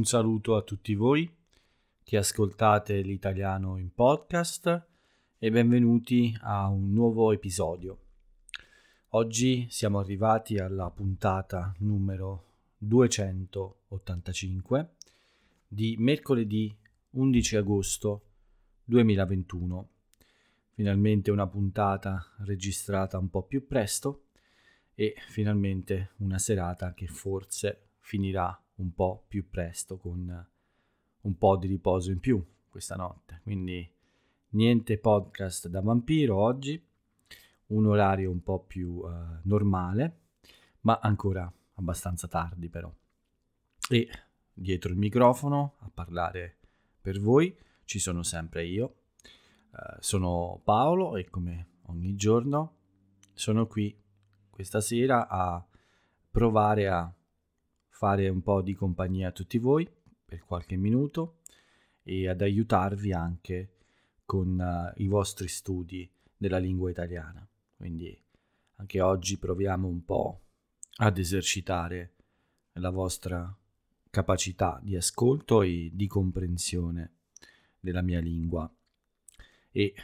Un saluto a tutti voi che ascoltate l'italiano in podcast e benvenuti a un nuovo episodio. Oggi siamo arrivati alla puntata numero 285 di mercoledì 11 agosto 2021. Finalmente una puntata registrata un po' più presto e finalmente una serata che forse finirà un po' più presto con un po' di riposo in più questa notte. Quindi niente podcast da vampiro oggi, un orario un po' più uh, normale, ma ancora abbastanza tardi però. E dietro il microfono a parlare per voi ci sono sempre io. Uh, sono Paolo e come ogni giorno sono qui questa sera a provare a fare un po' di compagnia a tutti voi per qualche minuto e ad aiutarvi anche con uh, i vostri studi della lingua italiana. Quindi anche oggi proviamo un po' ad esercitare la vostra capacità di ascolto e di comprensione della mia lingua e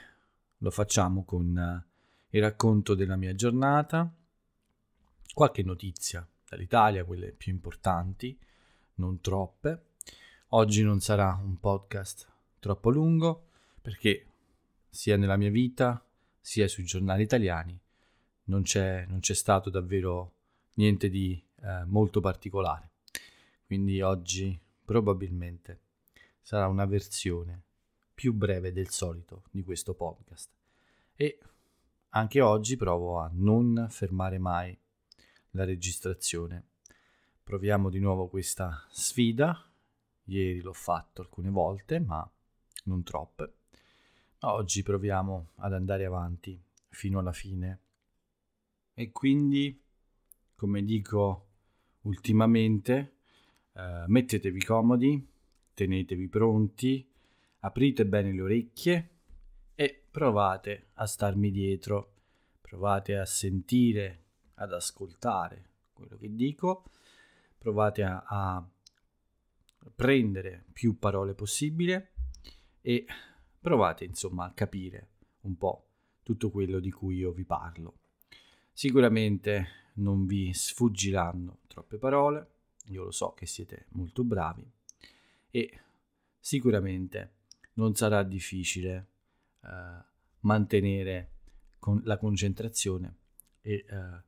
lo facciamo con uh, il racconto della mia giornata, qualche notizia dall'Italia, quelle più importanti, non troppe. Oggi non sarà un podcast troppo lungo perché sia nella mia vita sia sui giornali italiani non c'è, non c'è stato davvero niente di eh, molto particolare. Quindi oggi probabilmente sarà una versione più breve del solito di questo podcast. E anche oggi provo a non fermare mai la registrazione. Proviamo di nuovo questa sfida. Ieri l'ho fatto alcune volte, ma non troppe. Oggi proviamo ad andare avanti fino alla fine. E quindi, come dico ultimamente, eh, mettetevi comodi, tenetevi pronti, aprite bene le orecchie e provate a starmi dietro, provate a sentire ad ascoltare quello che dico, provate a, a prendere più parole possibile e provate insomma a capire un po' tutto quello di cui io vi parlo. Sicuramente non vi sfuggiranno troppe parole, io lo so che siete molto bravi e sicuramente non sarà difficile eh, mantenere con la concentrazione e eh,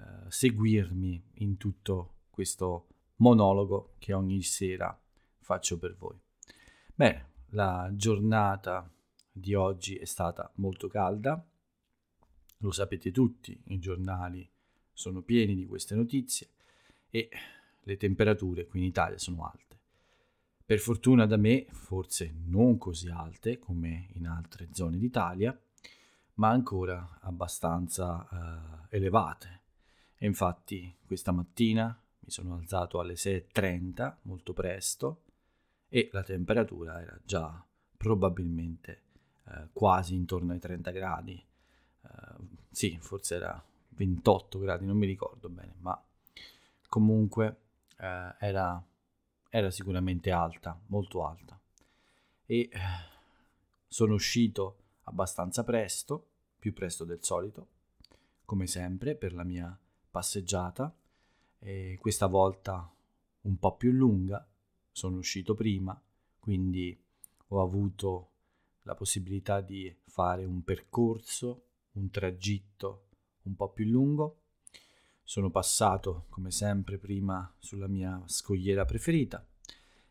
eh, seguirmi in tutto questo monologo che ogni sera faccio per voi. Bene, la giornata di oggi è stata molto calda, lo sapete tutti, i giornali sono pieni di queste notizie e le temperature qui in Italia sono alte. Per fortuna da me, forse non così alte come in altre zone d'Italia, ma ancora abbastanza uh, elevate e infatti questa mattina mi sono alzato alle 6.30, molto presto, e la temperatura era già probabilmente eh, quasi intorno ai 30 gradi. Eh, sì, forse era 28 gradi, non mi ricordo bene, ma comunque eh, era, era sicuramente alta, molto alta. E eh, sono uscito abbastanza presto, più presto del solito, come sempre, per la mia passeggiata, e questa volta un po' più lunga, sono uscito prima, quindi ho avuto la possibilità di fare un percorso, un tragitto un po' più lungo. Sono passato, come sempre, prima sulla mia scogliera preferita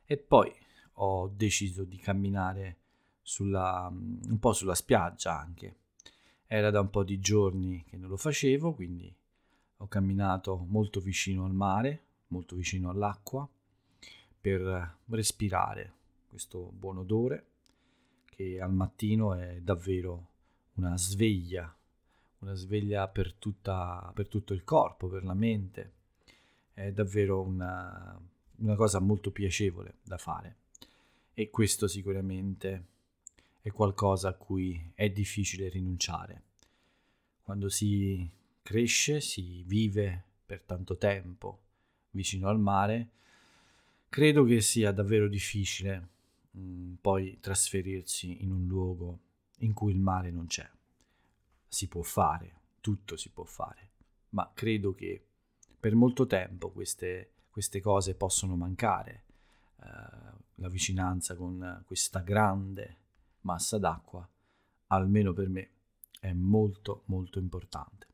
e poi ho deciso di camminare sulla, un po' sulla spiaggia anche. Era da un po' di giorni che non lo facevo, quindi ho camminato molto vicino al mare, molto vicino all'acqua, per respirare questo buon odore che al mattino è davvero una sveglia, una sveglia per, tutta, per tutto il corpo, per la mente. È davvero una, una cosa molto piacevole da fare e questo sicuramente è qualcosa a cui è difficile rinunciare. Quando si cresce, si vive per tanto tempo vicino al mare, credo che sia davvero difficile mh, mm, poi trasferirsi in un luogo in cui il mare non c'è. Si può fare, tutto si può fare, ma credo che per molto tempo queste, queste cose possono mancare. Eh, la vicinanza con questa grande massa d'acqua, almeno per me, è molto molto importante.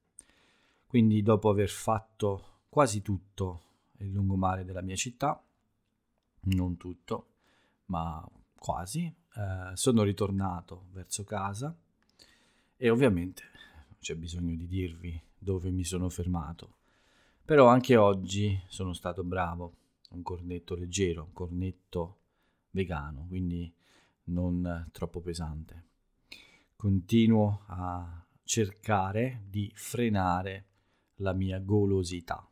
Quindi dopo aver fatto quasi tutto il lungomare della mia città, non tutto, ma quasi, eh, sono ritornato verso casa e ovviamente c'è bisogno di dirvi dove mi sono fermato. Però anche oggi sono stato bravo, un cornetto leggero, un cornetto vegano, quindi non troppo pesante. Continuo a cercare di frenare la mia golosità.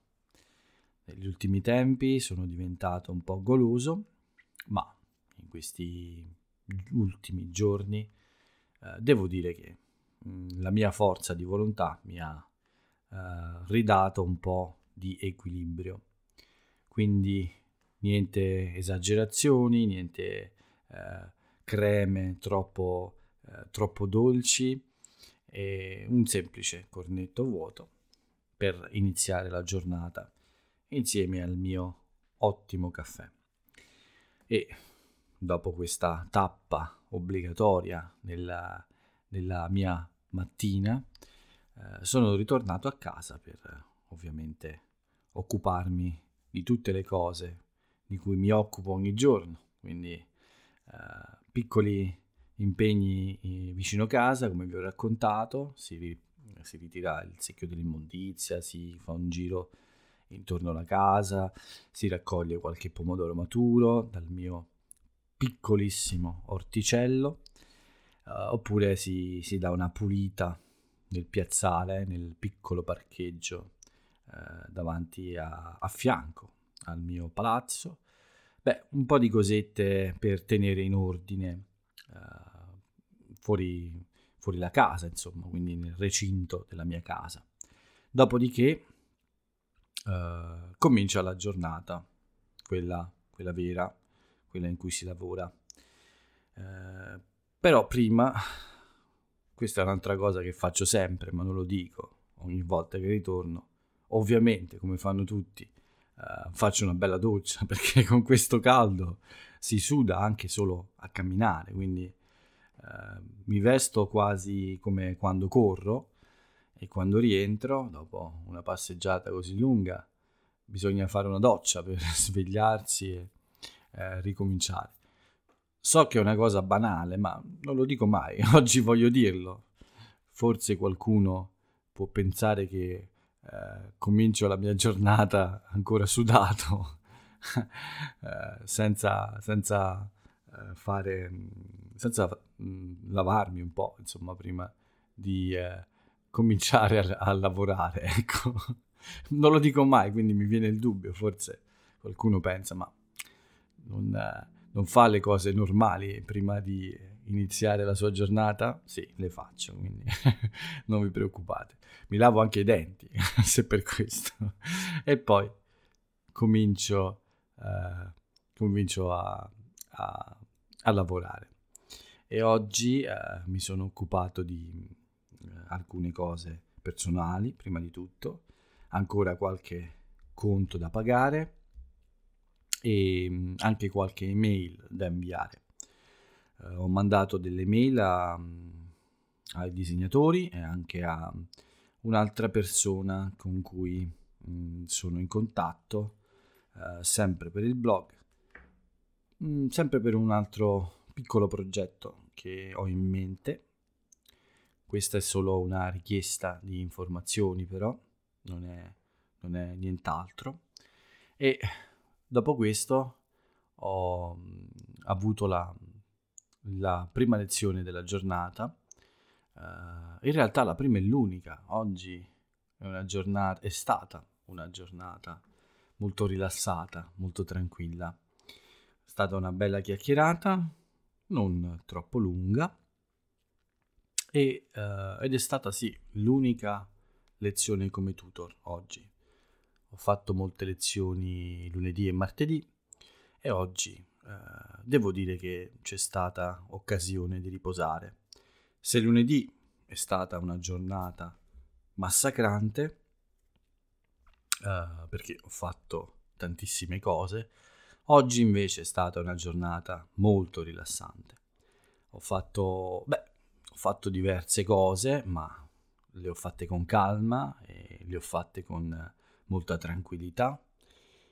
Negli ultimi tempi sono diventato un po' goloso, ma in questi ultimi giorni eh, devo dire che mm, la mia forza di volontà mi ha eh, ridato un po' di equilibrio. Quindi niente esagerazioni, niente eh, creme troppo, eh, troppo dolci e un semplice cornetto vuoto per iniziare la giornata insieme al mio ottimo caffè. E dopo questa tappa obbligatoria nella, nella mia mattina, eh, sono ritornato a casa per ovviamente occuparmi di tutte le cose di cui mi occupo ogni giorno, quindi eh, piccoli impegni eh, vicino casa, come vi ho raccontato, si, si ritira il secchio dell'immondizia, si fa un giro intorno alla casa, si raccoglie qualche pomodoro maturo dal mio piccolissimo orticello, uh, oppure si, si, dà una pulita nel piazzale, nel piccolo parcheggio uh, davanti a, a, fianco al mio palazzo. Beh, un po' di cosette per tenere in ordine uh, fuori, fuori la casa, insomma, quindi nel recinto della mia casa. Dopodiché uh, comincia la giornata, quella, quella, vera, quella in cui si lavora. Uh, però prima, questa è un'altra cosa che faccio sempre, ma non lo dico ogni volta che ritorno, ovviamente come fanno tutti, uh, faccio una bella doccia perché con questo caldo si suda anche solo a camminare, quindi mi vesto quasi come quando corro e quando rientro, dopo una passeggiata così lunga, bisogna fare una doccia per svegliarsi e eh, ricominciare. So che è una cosa banale, ma non lo dico mai, oggi voglio dirlo. Forse qualcuno può pensare che eh, comincio la mia giornata ancora sudato, eh, senza, senza eh, fare, senza mh, lavarmi un po', insomma, prima di eh, cominciare a, a lavorare, ecco. non lo dico mai, quindi mi viene il dubbio, forse qualcuno pensa, ma non, non, fa le cose normali prima di iniziare la sua giornata? Sì, le faccio, quindi non vi preoccupate. Mi lavo anche i denti, se per questo. e poi comincio, eh, comincio a, a, a, lavorare. E oggi eh, mi sono occupato di alcune cose personali, prima di tutto, ancora qualche conto da pagare e mm, anche qualche email da inviare. Uh, ho mandato delle mail a, mm, ai disegnatori e anche a un'altra persona con cui mh, mm, sono in contatto, uh, sempre per il blog, mh, sempre per un altro piccolo progetto che ho in mente questa è solo una richiesta di informazioni, però non è, non è nient'altro. E dopo questo ho mm, avuto la, la prima lezione della giornata. Uh, in realtà la prima e l'unica. Oggi è una giornata, è stata una giornata molto rilassata, molto tranquilla. È stata una bella chiacchierata, non troppo lunga e, uh, ed è stata sì l'unica lezione come tutor oggi. Ho fatto molte lezioni lunedì e martedì e oggi eh, devo dire che c'è stata occasione di riposare. Se lunedì è stata una giornata massacrante, eh, perché ho fatto tantissime cose, oggi invece è stata una giornata molto rilassante. Ho fatto, beh, ho fatto diverse cose, ma le ho fatte con calma le ho fatte con molta tranquillità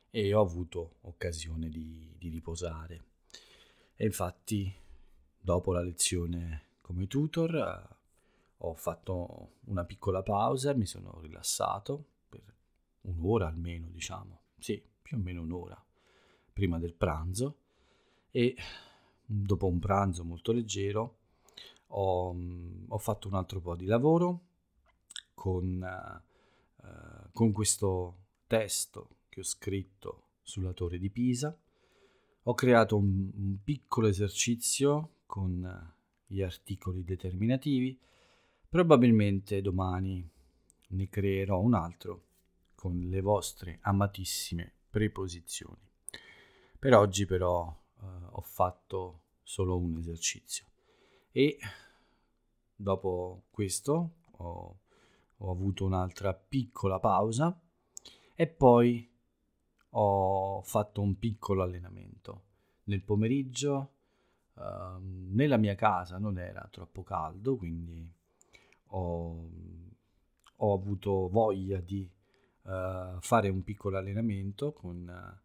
e ho avuto occasione di, di riposare. E infatti, dopo la lezione come tutor, ho fatto una piccola pausa, mi sono rilassato per un'ora almeno, diciamo, sì, più o meno un'ora prima del pranzo e dopo un pranzo molto leggero ho, ho fatto un altro po' di lavoro con, uh, con questo testo che ho scritto sulla torre di Pisa. Ho creato un, un piccolo esercizio con gli articoli determinativi. Probabilmente domani ne creerò un altro con le vostre amatissime preposizioni. Per oggi però eh, ho fatto solo un esercizio e dopo questo ho, ho avuto un'altra piccola pausa e poi ho fatto un piccolo allenamento. Nel pomeriggio uh, nella mia casa non era troppo caldo, quindi ho, ho avuto voglia di uh, fare un piccolo allenamento con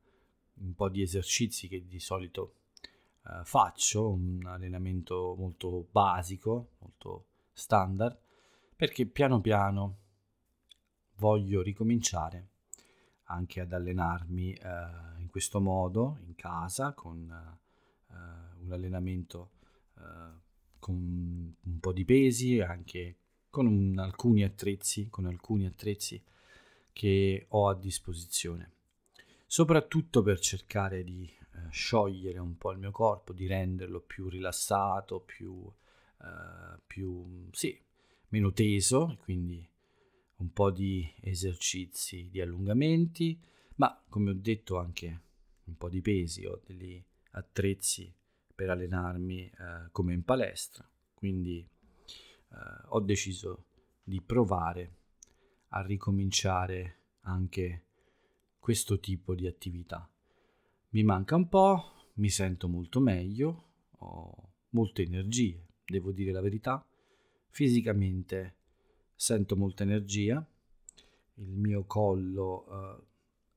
un po' di esercizi che di solito uh, faccio, un allenamento molto basico, molto standard, perché piano piano voglio ricominciare anche ad allenarmi eh, in questo modo in casa con eh, un allenamento eh, con un po' di pesi anche con un, alcuni attrezzi con alcuni attrezzi che ho a disposizione soprattutto per cercare di eh, sciogliere un po' il mio corpo di renderlo più rilassato più, eh, più sì meno teso quindi un po' di esercizi di allungamenti, ma come ho detto anche un po' di pesi, ho degli attrezzi per allenarmi eh, come in palestra, quindi eh, ho deciso di provare a ricominciare anche questo tipo di attività. Mi manca un po', mi sento molto meglio, ho molte energie, devo dire la verità, fisicamente sento molta energia, il mio collo uh,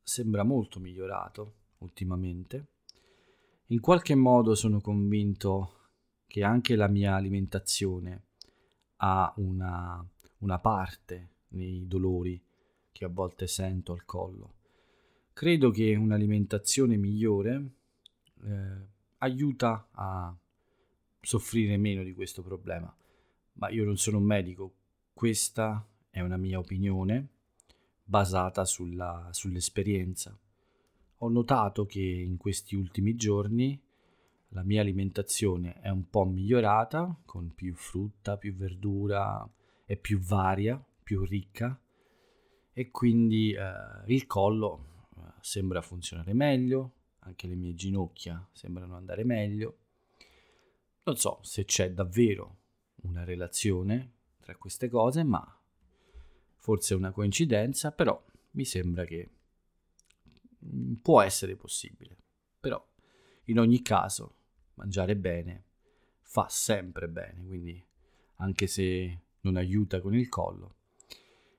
sembra molto migliorato ultimamente. In qualche modo sono convinto che anche la mia alimentazione ha una, una parte nei dolori che a volte sento al collo. Credo che un'alimentazione migliore eh, aiuta a soffrire meno di questo problema, ma io non sono un medico, questa è una mia opinione basata sulla, sull'esperienza. Ho notato che in questi ultimi giorni la mia alimentazione è un po' migliorata, con più frutta, più verdura e più varia, più ricca. E quindi eh, il collo sembra funzionare meglio, anche le mie ginocchia sembrano andare meglio. Non so se c'è davvero una relazione tra queste cose, ma forse è una coincidenza, però mi sembra che può essere possibile. Però in ogni caso mangiare bene fa sempre bene, quindi anche se non aiuta con il collo,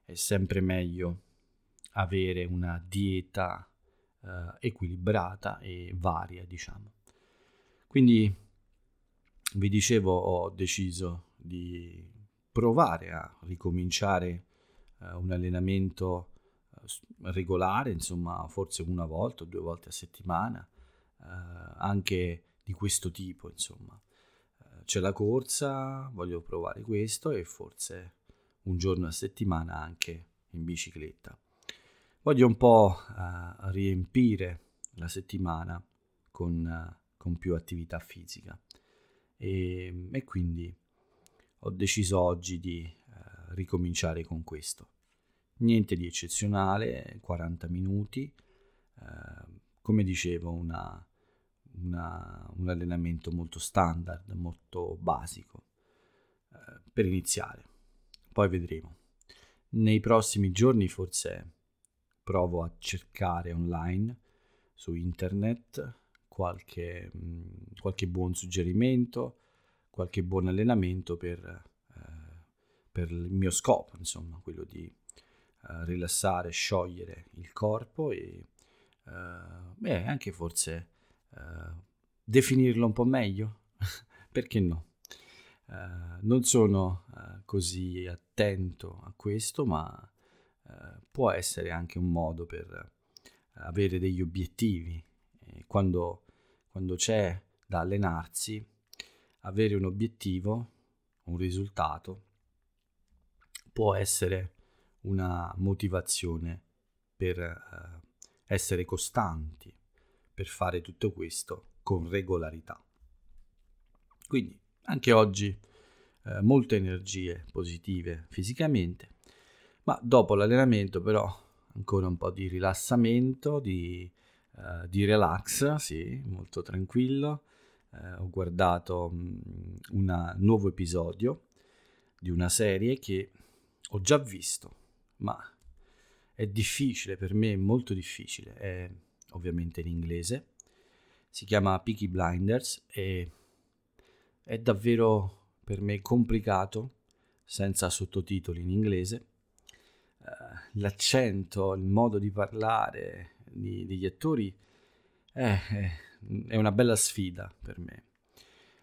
è sempre meglio avere una dieta eh, equilibrata e varia, diciamo. Quindi vi dicevo, ho deciso di provare a ricominciare uh, un allenamento uh, regolare, insomma, forse una volta o due volte a settimana, uh, anche di questo tipo, insomma. c'è la corsa, voglio provare questo e forse un giorno a settimana anche in bicicletta. Voglio un po' riempire la settimana con, con più attività fisica e, e quindi ho deciso oggi di eh, ricominciare con questo. Niente di eccezionale, 40 minuti, eh, come dicevo, una, una, un allenamento molto standard, molto basico, eh, per iniziare. Poi vedremo. Nei prossimi giorni forse provo a cercare online su internet qualche, mm, qualche buon suggerimento, qualche buon allenamento per, eh, per il mio scopo, insomma, quello di eh, rilassare, sciogliere il corpo e eh, beh, anche forse eh, definirlo un po' meglio, perché no? Uh, non sono uh, così attento a questo, ma può essere anche un modo per avere degli obiettivi. Quando, quando c'è da allenarsi, avere un obiettivo, un risultato, può essere una motivazione per essere costanti, per fare tutto questo con regolarità. Quindi anche oggi eh, molte energie positive fisicamente, ma dopo l'allenamento però ancora un po' di rilassamento, di, eh, di relax, sì, molto tranquillo. Eh, ho guardato un nuovo episodio di una serie che ho già visto, ma è difficile per me, molto difficile, è ovviamente in inglese. Si chiama Peaky Blinders e è davvero per me complicato senza sottotitoli in inglese. Uh, l'accento, il modo di parlare di, degli attori è, è, una bella sfida per me,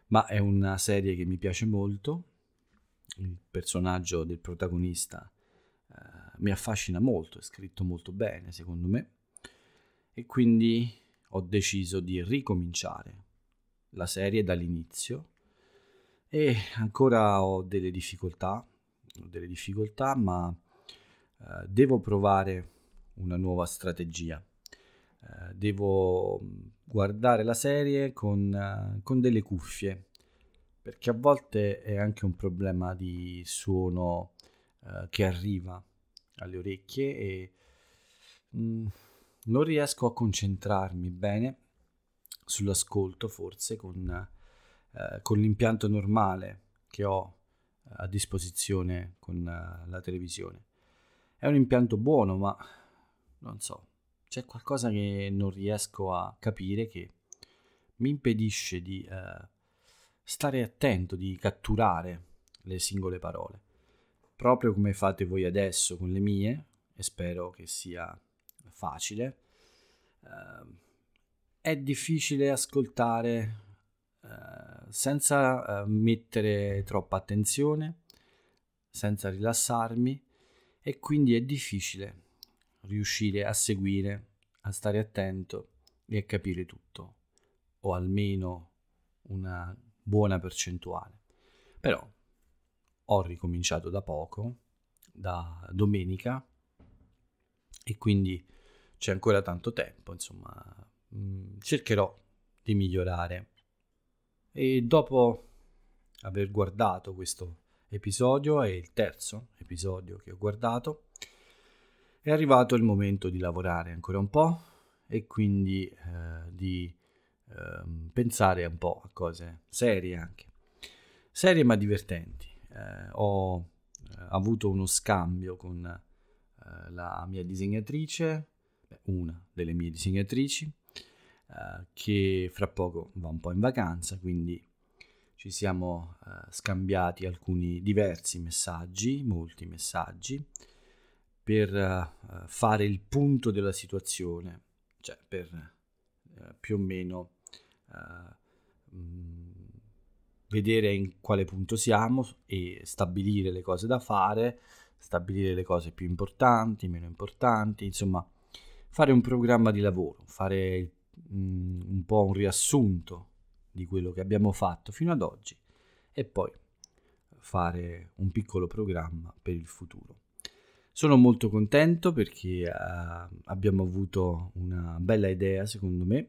ma è una serie che mi piace molto. Il personaggio del protagonista uh, mi affascina molto, è scritto molto bene secondo me. E quindi ho deciso di ricominciare la serie dall'inizio. E ancora ho delle difficoltà, ho delle difficoltà, ma eh, devo provare una nuova strategia. Eh, devo guardare la serie con, eh, con, delle cuffie, perché a volte è anche un problema di suono eh, che arriva alle orecchie e mh, mm, non riesco a concentrarmi bene sull'ascolto, forse con eh, con l'impianto normale che ho eh, a disposizione con uh, la televisione. È un impianto buono, ma non so, c'è qualcosa che non riesco a capire che mi impedisce di uh, stare attento, di catturare le singole parole. Proprio come fate voi adesso con le mie, e spero che sia facile. Uh, è difficile ascoltare eh, senza uh, mettere troppa attenzione, senza rilassarmi e quindi è difficile riuscire a seguire, a stare attento e a capire tutto, o almeno una buona percentuale. Però ho ricominciato da poco, da domenica, e quindi c'è ancora tanto tempo, insomma, mm, cercherò di migliorare e dopo aver guardato questo episodio, è il terzo episodio che ho guardato, è arrivato il momento di lavorare ancora un po' e quindi eh, di eh, pensare un po' a cose serie anche. Serie ma divertenti. Eh, ho eh, avuto uno scambio con eh, la mia disegnatrice, una delle mie disegnatrici, eh, che fra poco va un po' in vacanza, quindi ci siamo uh, scambiati alcuni diversi messaggi, molti messaggi, per uh, fare il punto della situazione, cioè per più o meno mh, mm, vedere in quale punto siamo e stabilire le cose da fare, stabilire le cose più importanti, meno importanti, insomma fare un programma di lavoro, fare il Mm, un po' un riassunto di quello che abbiamo fatto fino ad oggi e poi fare un piccolo programma per il futuro. Sono molto contento perché uh, abbiamo avuto una bella idea, secondo me,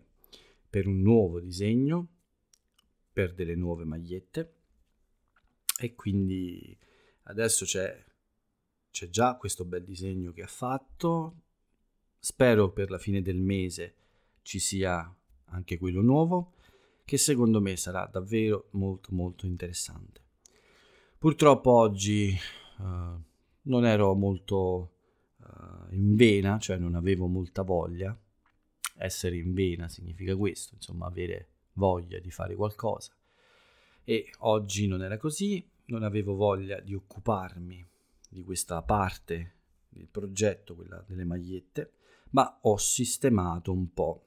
per un nuovo disegno, per delle nuove magliette e quindi adesso c'è, c'è già questo bel disegno che ha fatto. Spero per la fine del mese ci sia anche quello nuovo che secondo me sarà davvero molto molto interessante. Purtroppo oggi uh, non ero molto uh, in vena, cioè non avevo molta voglia. Essere in vena significa questo, insomma avere voglia di fare qualcosa. E oggi non era così, non avevo voglia di occuparmi di questa parte del progetto, quella delle magliette, ma ho sistemato un po'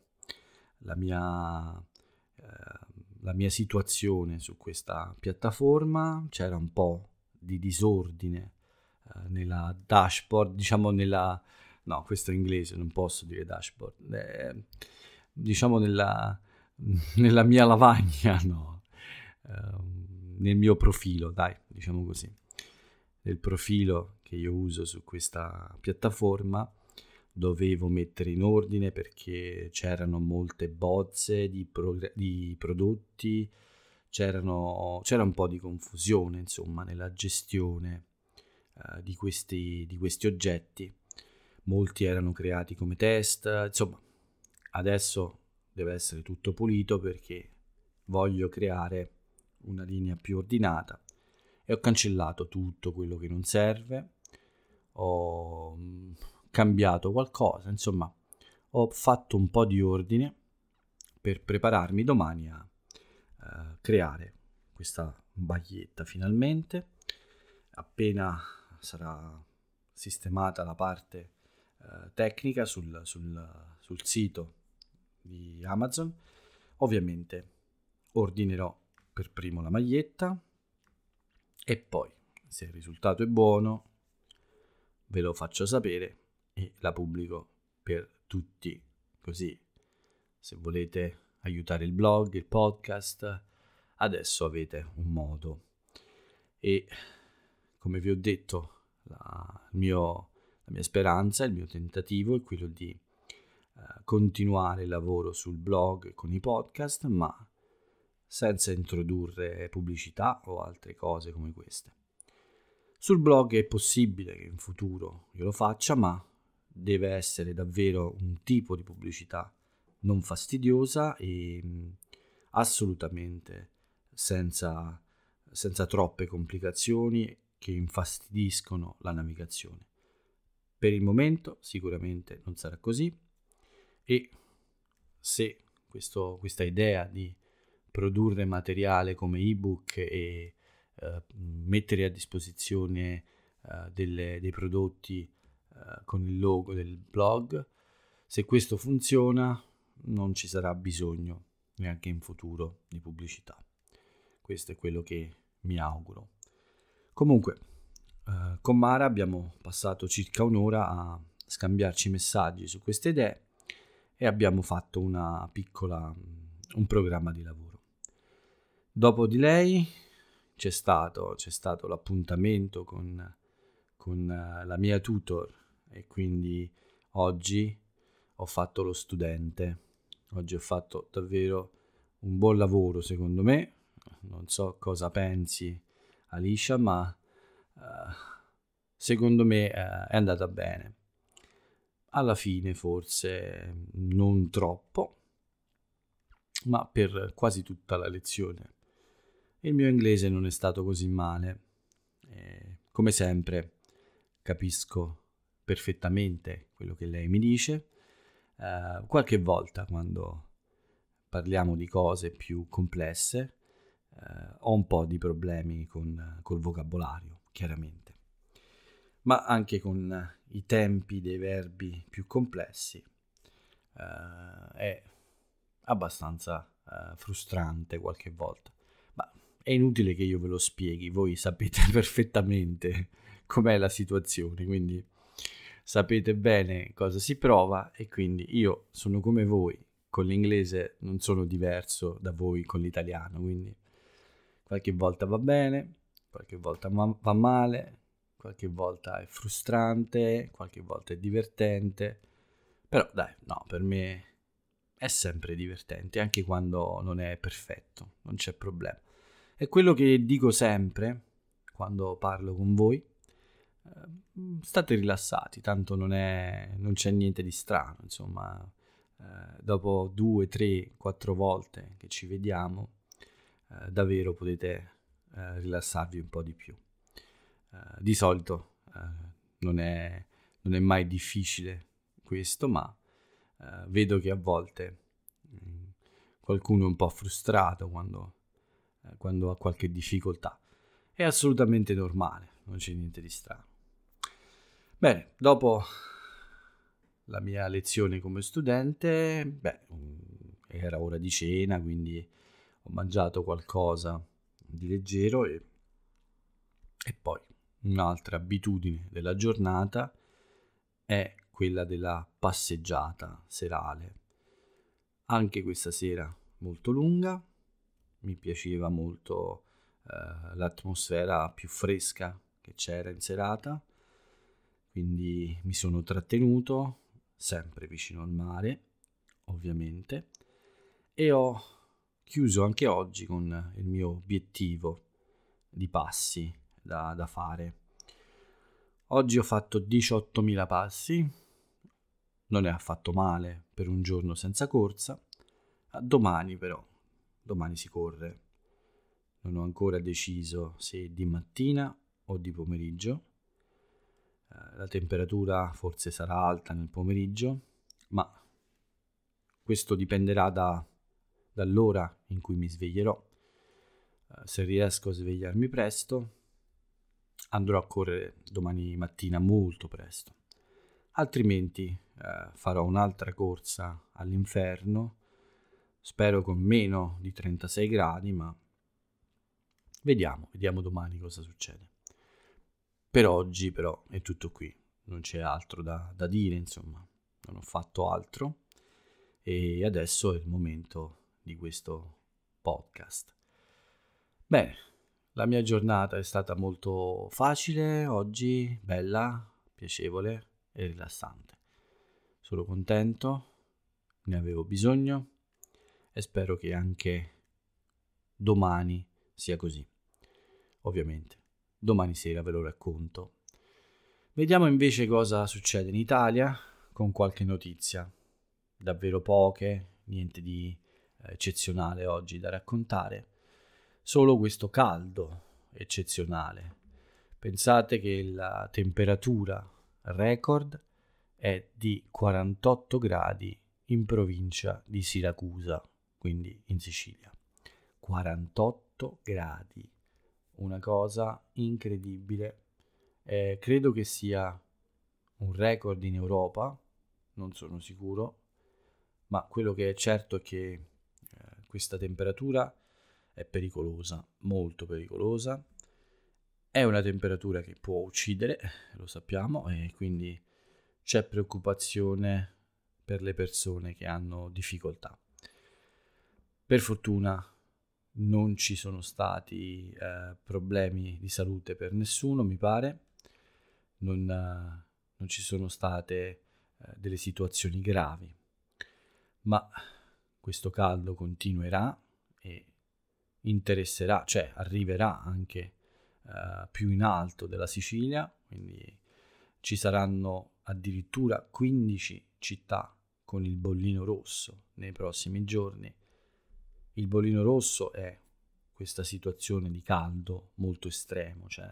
la mia, la mia situazione su questa piattaforma, c'era un po' di disordine eh, nella dashboard, diciamo nella... no, questo è inglese, non posso dire dashboard, eh, diciamo nella, nella mia lavagna, no, ehm, nel mio profilo, dai, diciamo così, nel profilo che io uso su questa piattaforma dovevo mettere in ordine perché c'erano molte bozze di, progr- di prodotti, c'erano, c'era un po' di confusione insomma nella gestione uh, di, questi, di questi oggetti. Molti erano creati come test, insomma adesso deve essere tutto pulito perché voglio creare una linea più ordinata e ho cancellato tutto quello che non serve, ho cambiato qualcosa, insomma ho fatto un po' di ordine per prepararmi domani a uh, creare questa baglietta finalmente. Appena sarà sistemata la parte uh, tecnica sul, sul, sul sito di Amazon, ovviamente ordinerò per primo la maglietta e poi se il risultato è buono ve lo faccio sapere e la pubblico per tutti. Così, se volete aiutare il blog, il podcast, adesso avete un modo. E come vi ho detto, la, mio, la mia speranza, il mio tentativo è quello di uh, continuare il lavoro sul blog con i podcast, ma senza introdurre pubblicità o altre cose come queste. Sul blog è possibile che in futuro io lo faccia, ma deve essere davvero un tipo di pubblicità non fastidiosa e mm, assolutamente senza, senza troppe complicazioni che infastidiscono la navigazione. Per il momento sicuramente non sarà così e se questo, questa idea di produrre materiale come ebook e eh, mettere a disposizione eh, delle, dei prodotti eh, con il logo del blog. Se questo funziona non ci sarà bisogno neanche in futuro di pubblicità. Questo è quello che mi auguro. Comunque, eh, con Mara abbiamo passato circa un'ora a scambiarci messaggi su queste idee e abbiamo fatto una piccola, un programma di lavoro. Dopo di lei c'è stato, c'è stato l'appuntamento con, con uh, la mia tutor e quindi oggi ho fatto lo studente. Oggi ho fatto davvero un buon lavoro secondo me. Non so cosa pensi Alicia, ma uh, secondo me uh, è andata bene. Alla fine forse non troppo, ma per quasi tutta la lezione. Il mio inglese non è stato così male. E, come sempre capisco perfettamente quello che lei mi dice. Uh, qualche volta quando parliamo di cose più complesse uh, ho un po' di problemi con col vocabolario, chiaramente. Ma anche con i tempi dei verbi più complessi uh, è abbastanza frustrante qualche volta. Ma è inutile che io ve lo spieghi, voi sapete perfettamente com'è la situazione, quindi sapete bene cosa si prova e quindi io sono come voi, con l'inglese non sono diverso da voi con l'italiano, quindi qualche volta va bene, qualche volta va male, qualche volta è frustrante, qualche volta è divertente, però dai, no, per me è sempre divertente, anche quando non è perfetto, non c'è problema. È quello che dico sempre quando parlo con voi, state rilassati, tanto non, è, non c'è niente di strano, insomma, dopo due, tre, quattro volte che ci vediamo, eh, davvero potete eh, rilassarvi un po' di più. Eh, di solito eh, non è, non, è, mai difficile questo, ma eh, vedo che a volte mm, qualcuno è un po' frustrato quando, quando ha qualche difficoltà. È assolutamente normale, non c'è niente di strano. Bene, dopo la mia lezione come studente, beh, mm, era ora di cena, quindi ho mangiato qualcosa di leggero e, e poi un'altra abitudine della giornata è quella della passeggiata serale. Anche questa sera molto lunga, mi piaceva molto eh, l'atmosfera più fresca che c'era in serata, quindi mi sono trattenuto sempre vicino al mare, ovviamente, e ho chiuso anche oggi con il mio obiettivo di passi da, da fare. Oggi ho fatto 18.000 passi, non è affatto male per un giorno senza corsa. Domani però, domani si corre. Non ho ancora deciso se di mattina o di pomeriggio la temperatura forse sarà alta nel pomeriggio, ma questo dipenderà da, dall'ora in cui mi sveglierò. Eh, se riesco a svegliarmi presto, andrò a correre domani mattina molto presto. Altrimenti eh, farò un'altra corsa all'inferno, spero con meno di 36 gradi, ma vediamo, vediamo domani cosa succede. Per oggi però è tutto qui, non c'è altro da, da dire, insomma, non ho fatto altro e adesso è il momento di questo podcast. Bene, la mia giornata è stata molto facile oggi, bella, piacevole e rilassante. Sono contento, ne avevo bisogno e spero che anche domani sia così. Ovviamente domani sera ve lo racconto. Vediamo invece cosa succede in Italia con qualche notizia. Davvero poche, niente di eh, eccezionale oggi da raccontare. Solo questo caldo eccezionale. Pensate che la temperatura record è di 48 gradi in provincia di Siracusa, quindi in Sicilia. 48 gradi una cosa incredibile. Eh, credo che sia un record in Europa, non sono sicuro, ma quello che è certo è che eh, questa temperatura è pericolosa, molto pericolosa. È una temperatura che può uccidere, lo sappiamo, e quindi c'è preoccupazione per le persone che hanno difficoltà. Per fortuna non ci sono stati eh, problemi di salute per nessuno, mi pare, non, uh, non ci sono state uh, delle situazioni gravi, ma questo caldo continuerà e interesserà, cioè arriverà anche uh, più in alto della Sicilia, quindi ci saranno addirittura 15 città con il bollino rosso nei prossimi giorni il bollino rosso è questa situazione di caldo molto estremo, cioè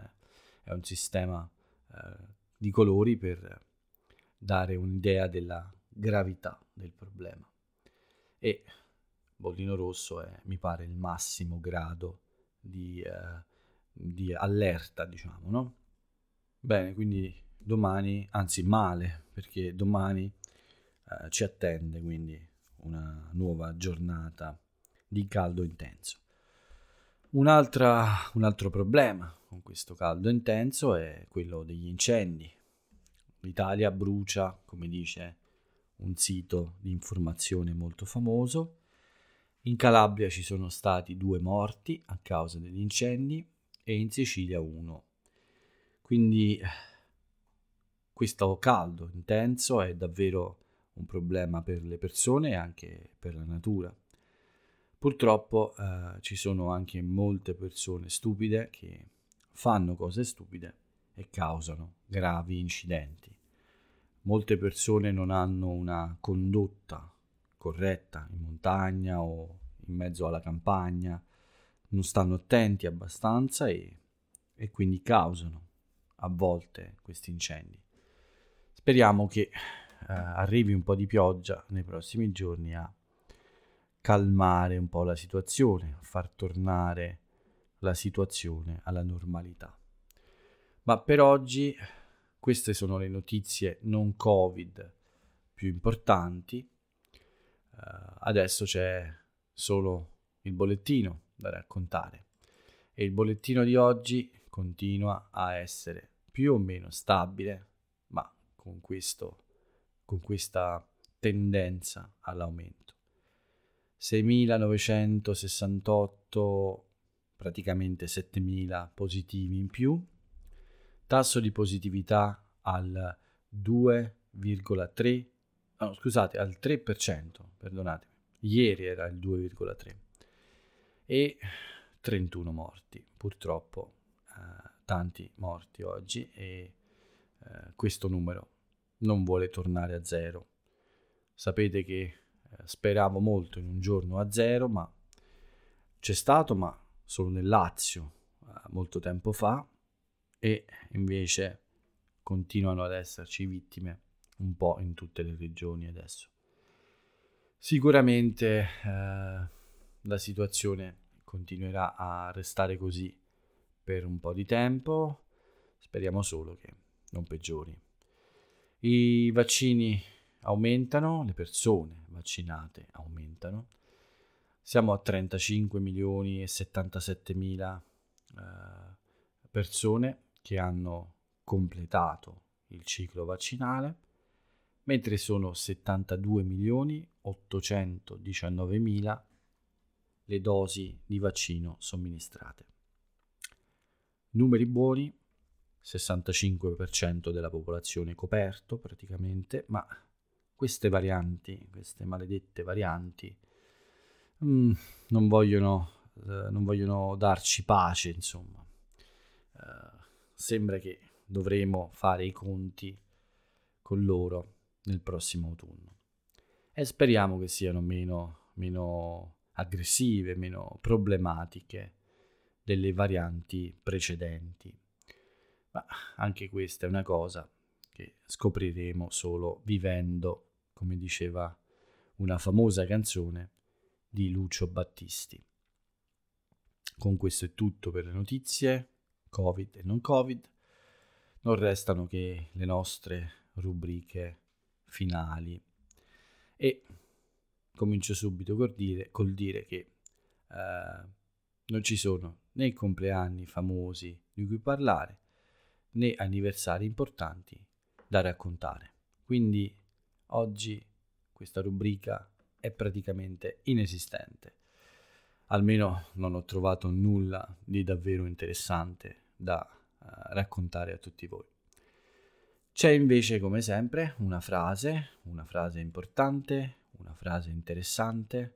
è un sistema eh, di colori per dare un'idea della gravità del problema. E bollino rosso è, mi pare, il massimo grado di, eh, di allerta, diciamo, no? Bene, quindi domani, anzi male, perché domani eh, ci attende quindi una nuova giornata di caldo intenso. un altro problema con questo caldo intenso è quello degli incendi. L'Italia brucia, come dice un sito di informazione molto famoso. In Calabria ci sono stati due morti a causa degli incendi e in Sicilia uno. Quindi questo caldo intenso è davvero un problema per le persone e anche per la natura. Purtroppo eh, ci sono anche molte persone stupide che fanno cose stupide e causano gravi incidenti. Molte persone non hanno una condotta corretta in montagna o in mezzo alla campagna, non stanno attenti abbastanza e, e quindi causano a volte questi incendi. Speriamo che eh, arrivi un po' di pioggia nei prossimi giorni a calmare un po' la situazione, a far tornare la situazione alla normalità. Ma per oggi queste sono le notizie non Covid più importanti. Uh, adesso c'è solo il bollettino da raccontare e il bollettino di oggi continua a essere più o meno stabile, ma con, questo, con questa tendenza all'aumento. 6.968, praticamente 7.000 positivi in più, tasso di positività al 2,3, no, scusate, al 3%, perdonatemi, ieri era il 2,3 e 31 morti, purtroppo eh, tanti morti oggi e eh, questo numero non vuole tornare a zero. Sapete che speravo molto in un giorno a zero, ma c'è stato, ma solo nel Lazio eh, molto tempo fa e invece continuano ad esserci vittime un po' in tutte le regioni adesso. Sicuramente eh, la situazione continuerà a restare così per un po' di tempo, speriamo solo che non peggiori. I vaccini aumentano, le persone vaccinate aumentano. Siamo a 35 milioni e 77 mila eh, persone che hanno completato il ciclo vaccinale, mentre sono 72 milioni 819 mila le dosi di vaccino somministrate. Numeri buoni, 65% della popolazione coperto praticamente, ma queste varianti, queste maledette varianti, mm, non, vogliono, eh, non vogliono darci pace, insomma. Uh, sembra che dovremo fare i conti con loro nel prossimo autunno. E speriamo che siano meno, meno aggressive, meno problematiche delle varianti precedenti. Ma anche questa è una cosa che scopriremo solo vivendo, come diceva una famosa canzone di Lucio Battisti. Con questo è tutto per le notizie. Covid e non Covid, non restano che le nostre rubriche finali. E comincio subito col dire, col dire che eh, non ci sono né compleanni famosi di cui parlare, né anniversari importanti da raccontare. Quindi oggi questa rubrica è praticamente inesistente almeno non ho trovato nulla di davvero interessante da uh, raccontare a tutti voi. C'è invece, come sempre, una frase, una frase importante, una frase interessante,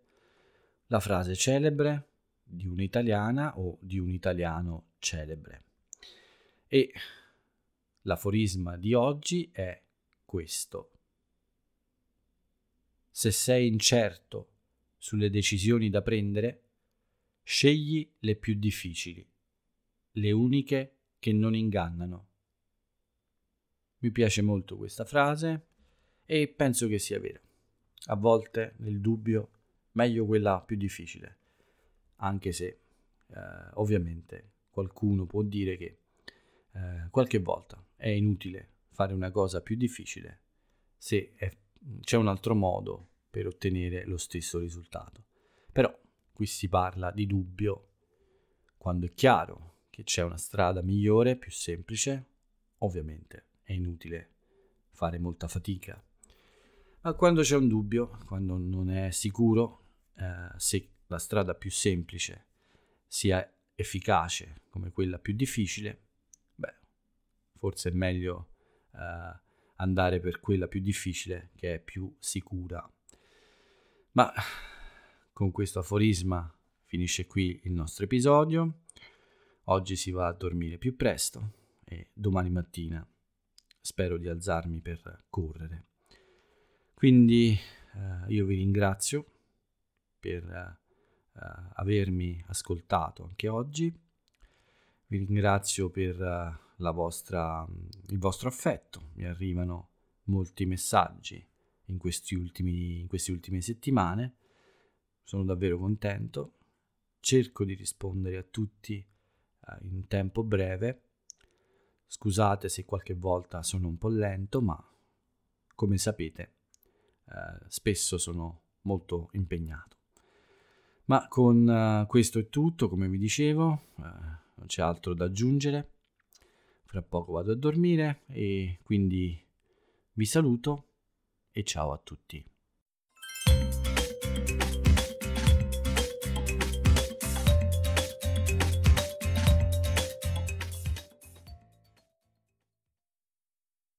la frase celebre di un'italiana o di un italiano celebre. E l'aforisma di oggi è questo. Se sei incerto sulle decisioni da prendere, Scegli le più difficili, le uniche che non ingannano. Mi piace molto questa frase e penso che sia vera. A volte nel dubbio meglio quella più difficile, anche se eh, ovviamente qualcuno può dire che eh, qualche volta è inutile fare una cosa più difficile se è, c'è un altro modo per ottenere lo stesso risultato. Però Qui si parla di dubbio quando è chiaro che c'è una strada migliore, più semplice, ovviamente è inutile fare molta fatica. Ma quando c'è un dubbio, quando non è sicuro eh, se la strada più semplice sia efficace come quella più difficile, beh, forse è meglio eh, andare per quella più difficile che è più sicura. Ma con questo aforisma finisce qui il nostro episodio. Oggi si va a dormire più presto e domani mattina spero di alzarmi per correre. Quindi eh, io vi ringrazio per eh, avermi ascoltato anche oggi. Vi ringrazio per uh, vostra, il vostro affetto. Mi arrivano molti messaggi in, ultimi, in queste ultime settimane. Sono davvero contento. Cerco di rispondere a tutti uh, in tempo breve. Scusate se qualche volta sono un po' lento, ma come sapete, uh, spesso sono molto impegnato. Ma con uh, questo è tutto, come vi dicevo, uh, non c'è altro da aggiungere. Fra poco vado a dormire e quindi vi saluto e ciao a tutti.